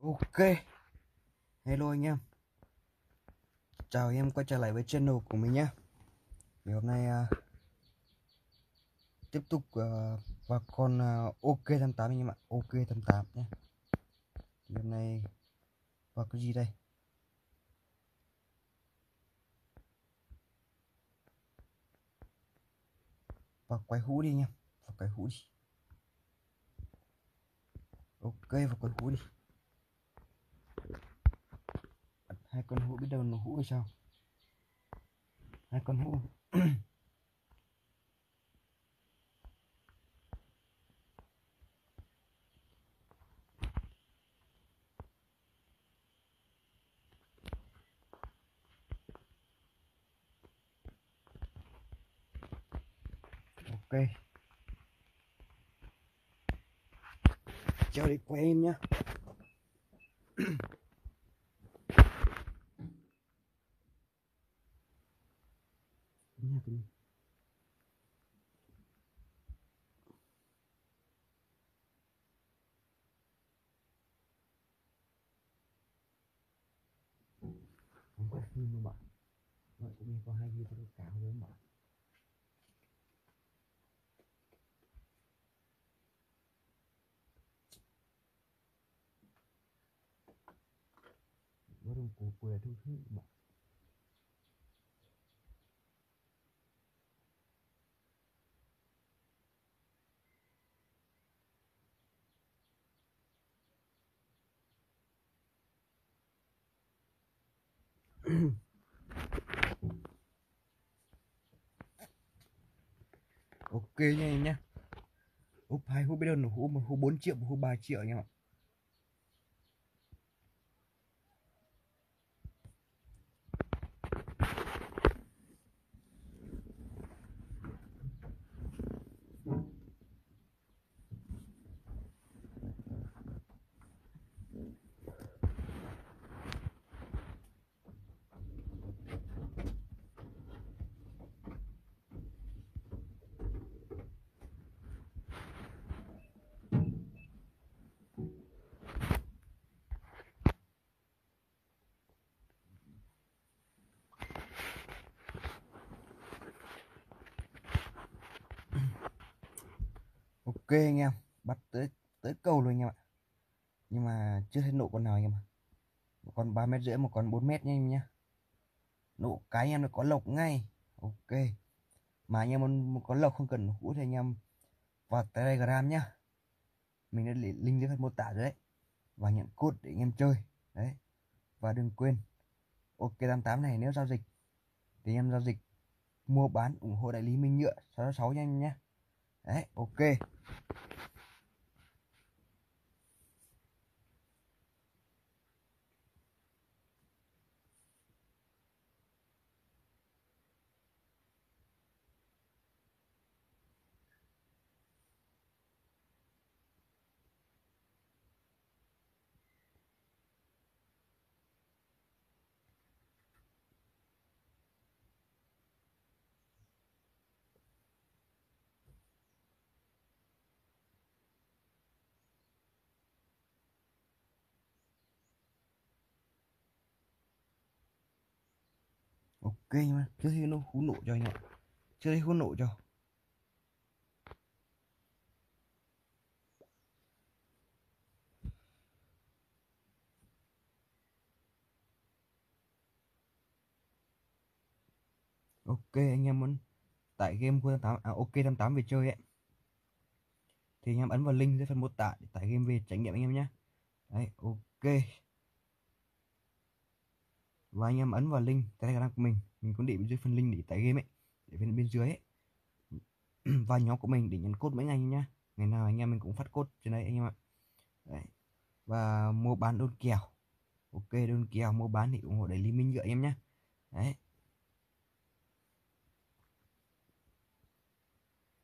Ok, hello anh em. Chào em quay trở lại với channel của mình nhé. Ngày hôm nay uh, tiếp tục uh, vào con uh, OK88 anh em ạ. OK88 nhé. Thì hôm nay vào cái gì đây? Vào quái hũ đi anh em. Vào quái hũ đi. Ok vào quái hũ đi. Hai con hũ biết đâu nó hũ hay sao? Hai con hũ. Ok. Cho đi quay em nhá nha cái không có phim đâu bạn vậy cũng có hai video cáo với bạn bữa đồng cổ quê ok nha em nhé úp hai hút đơn đâu hút một hút bốn triệu, một hút ba triệu anh em ạ. Ok anh em, bắt tới tới cầu luôn anh em ạ. Nhưng mà chưa thấy nộ con nào anh em ạ. Một con ba mét rưỡi, một con 4 mét nha anh em nhá. Nộ cái anh em nó có lộc ngay. Ok. Mà anh em muốn có lộc không cần hũ thì anh em vào telegram nhá. Mình đã để link dưới phần mô tả rồi đấy. Và nhận code để anh em chơi. Đấy. Và đừng quên. Ok 88 này, nếu giao dịch thì anh em giao dịch mua bán ủng hộ đại lý Minh Nhựa 666 nha anh em nhé đấy ok. Ok mà trước thấy nó hú nổ cho anh ạ. Trước thấy hú nổ cho. Ok anh em muốn tại game của 88 à, ok 88 về chơi ấy. Thì anh em ấn vào link dưới phần mô tả để tải game về trải nghiệm anh em nhé đấy ok và anh em ấn vào link telegram của mình. Mình cũng để bên dưới phần link để tải game ấy để bên bên dưới ấy. Và nhóm của mình để nhận cốt mỗi ngày nhá. Ngày nào anh em mình cũng phát cốt trên đây anh em ạ. Đấy. và mua bán đơn kèo. Ok đơn kèo mua bán thì ủng hộ đại lý minh nhựa em nhá. Đấy.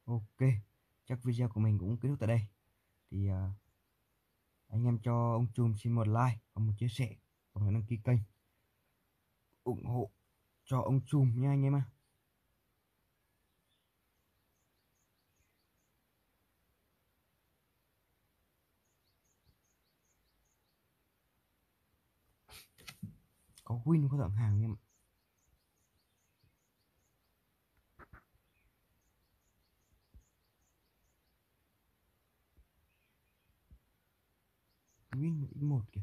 Ok chắc video của mình cũng kết thúc tại đây. Thì uh, anh em cho ông chùm xin một like và một chia sẻ. Và đăng ký kênh ủng hộ cho ông Trùm nha anh em ạ. Có win, có thượng hàng em ạ. Win một kìa.